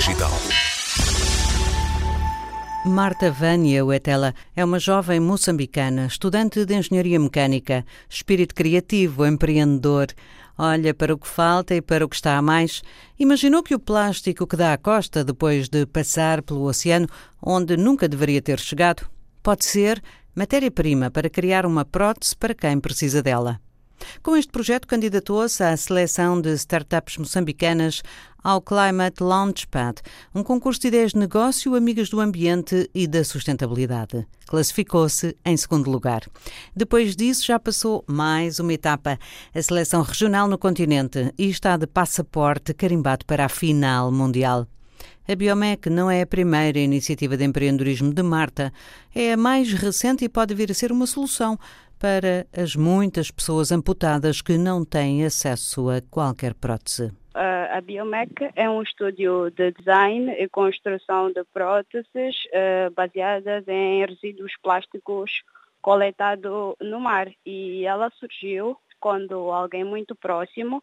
Digital. Marta Vânia Uetela é uma jovem moçambicana, estudante de engenharia mecânica, espírito criativo, empreendedor. Olha para o que falta e para o que está a mais. Imaginou que o plástico que dá à costa depois de passar pelo oceano, onde nunca deveria ter chegado, pode ser matéria-prima para criar uma prótese para quem precisa dela. Com este projeto, candidatou-se à seleção de startups moçambicanas ao Climate Launchpad, um concurso de ideias de negócio amigas do ambiente e da sustentabilidade. Classificou-se em segundo lugar. Depois disso, já passou mais uma etapa, a seleção regional no continente, e está de passaporte carimbado para a final mundial. A Biomec não é a primeira iniciativa de empreendedorismo de Marta, é a mais recente e pode vir a ser uma solução para as muitas pessoas amputadas que não têm acesso a qualquer prótese. a Biomec é um estúdio de design e construção de próteses uh, baseadas em resíduos plásticos coletados no mar. E ela surgiu quando alguém muito próximo,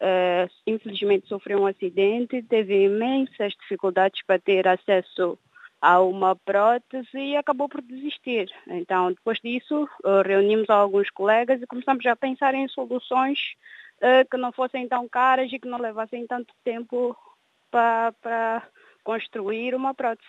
uh, infelizmente, sofreu um acidente, teve imensas dificuldades para ter acesso a uma prótese e acabou por desistir. Então, depois disso, eh, reunimos alguns colegas e começamos a pensar em soluções uh, que não fossem tão caras e que não levassem tanto tempo para construir uma prótese.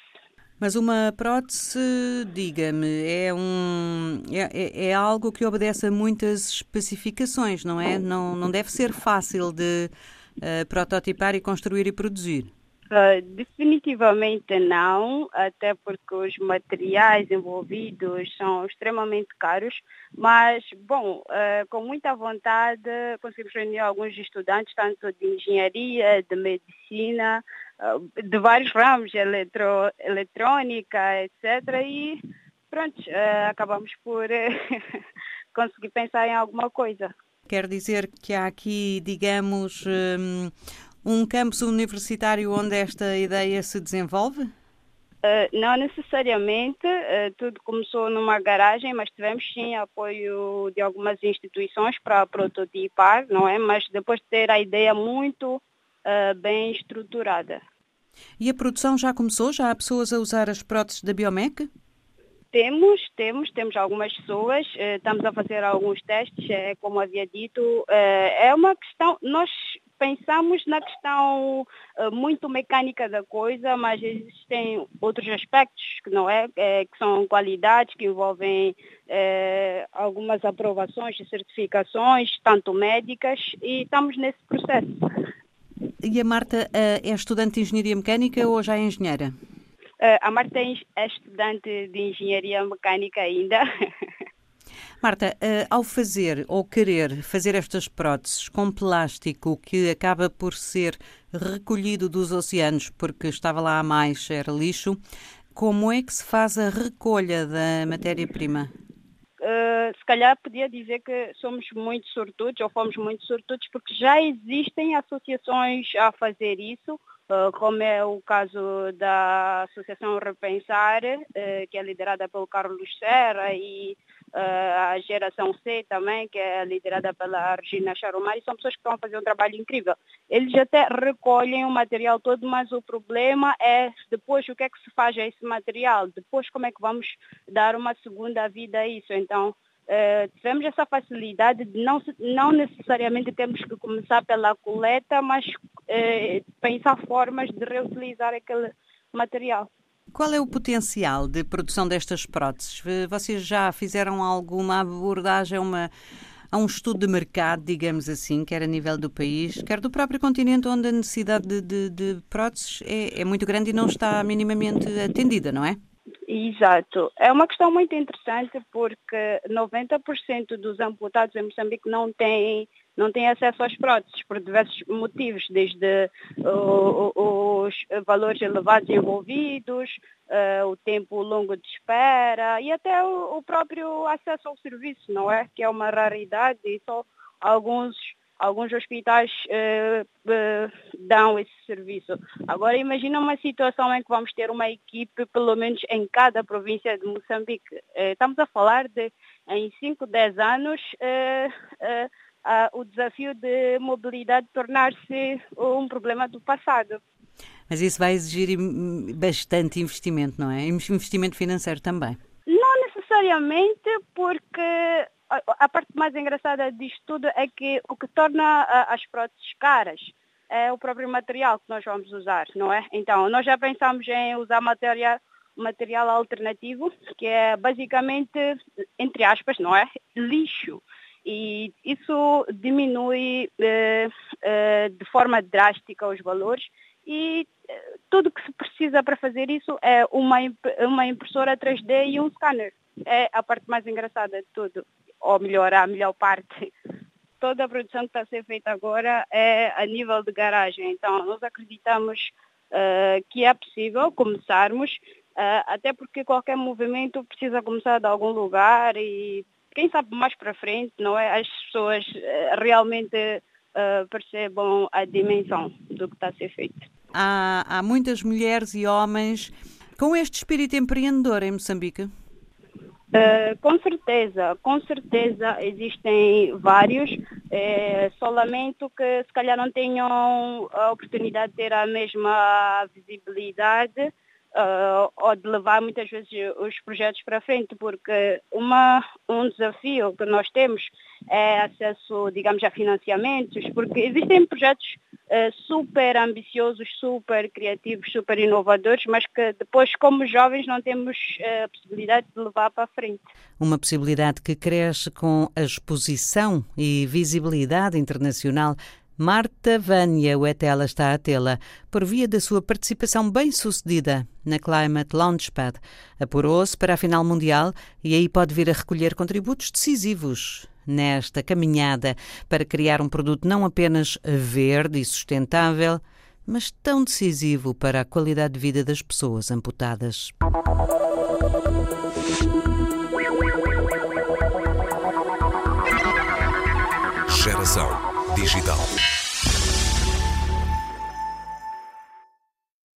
Mas uma prótese, diga-me, é, um, é, é, é, algo que obedece a muitas especificações, não é? Não, não deve ser fácil de uh, prototipar e construir e produzir. Uh, definitivamente não, até porque os materiais envolvidos são extremamente caros, mas, bom, uh, com muita vontade conseguimos reunir alguns estudantes, tanto de engenharia, de medicina, uh, de vários ramos, eletro, eletrônica, etc. E pronto, acabamos por conseguir pensar em alguma coisa. Quer dizer que há aqui, digamos, um um campus universitário onde esta ideia se desenvolve? Uh, não necessariamente, uh, tudo começou numa garagem, mas tivemos sim apoio de algumas instituições para prototipar, não é? Mas depois de ter a ideia muito uh, bem estruturada. E a produção já começou? Já há pessoas a usar as próteses da Biomec? Temos, temos, temos algumas pessoas, estamos a fazer alguns testes, é, como havia dito, é uma questão, nós pensamos na questão uh, muito mecânica da coisa, mas existem outros aspectos que não é, é que são qualidades que envolvem é, algumas aprovações e certificações, tanto médicas, e estamos nesse processo. E a Marta uh, é estudante de engenharia mecânica ou já é engenheira? Uh, a Marta é estudante de engenharia mecânica ainda. Marta, uh, ao fazer ou querer fazer estas próteses com plástico que acaba por ser recolhido dos oceanos porque estava lá a mais, era lixo, como é que se faz a recolha da matéria-prima? Uh, se calhar podia dizer que somos muito sortudos ou fomos muito sortudos porque já existem associações a fazer isso, como é o caso da Associação Repensar, uh, que é liderada pelo Carlos Serra e uh, a geração C também, que é liderada pela Regina Charomari, são pessoas que estão a fazer um trabalho incrível. Eles até recolhem o material todo, mas o problema é depois o que é que se faz a esse material, depois como é que vamos dar uma segunda vida a isso. Então, Uh, tivemos essa facilidade de não, não necessariamente temos que começar pela coleta, mas uh, pensar formas de reutilizar aquele material. Qual é o potencial de produção destas próteses? Vocês já fizeram alguma abordagem, uma, a um estudo de mercado, digamos assim, quer a nível do país, quer do próprio continente, onde a necessidade de, de, de próteses é, é muito grande e não está minimamente atendida, não é? Exato. É uma questão muito interessante porque 90% dos amputados em Moçambique não têm não têm acesso às próteses por diversos motivos, desde uh, os valores elevados envolvidos, uh, o tempo longo de espera e até o, o, próprio acesso ao serviço, não é? Que é uma raridade e só alguns alguns hospitais uh, uh, dão esse serviço. Agora imagina uma situação em que vamos ter uma equipe, pelo menos em cada província de Moçambique. Uh, estamos a falar de em 5, 10 anos o desafio de mobilidade tornar-se um problema do passado. Mas isso vai exigir bastante investimento, não é? Investimento financeiro também. Não necessariamente, porque a parte mais engraçada disto tudo é que o que torna as próteses caras é o próprio material que nós vamos usar, não é? Então, nós já pensamos em usar material, material alternativo, que é basicamente, entre aspas, não é? Lixo. E isso diminui eh, eh, de forma drástica os valores e eh, tudo que se precisa para fazer isso é uma, uma impressora 3D e um scanner. É a parte mais engraçada de tudo, ou melhor, a melhor parte. Toda a produção que está a ser feita agora é a nível de garagem. Então, nós acreditamos uh, que é possível começarmos, uh, até porque qualquer movimento precisa começar de algum lugar e quem sabe mais para frente, não é? As pessoas uh, realmente percebam a dimensão do que está a ser feito. Há, há muitas mulheres e homens com este espírito empreendedor em Moçambique? Uh, com certeza, com certeza existem vários, é, só lamento que se calhar não tenham a oportunidade de ter a mesma visibilidade uh, ou de levar muitas vezes os projetos para frente, porque uma, um desafio que nós temos é acesso, digamos, a financiamentos, porque existem projetos uh, super ambiciosos, super criativos, super inovadores, mas que depois, como jovens, não temos a uh, possibilidade de levar para frente. Uma possibilidade que cresce com a exposição e visibilidade internacional Marta Vânia Wetela está a tê-la por via da sua participação bem-sucedida na Climate Launchpad. Apurou-se para a final mundial e aí pode vir a recolher contributos decisivos nesta caminhada para criar um produto não apenas verde e sustentável, mas tão decisivo para a qualidade de vida das pessoas amputadas. Geração Digital.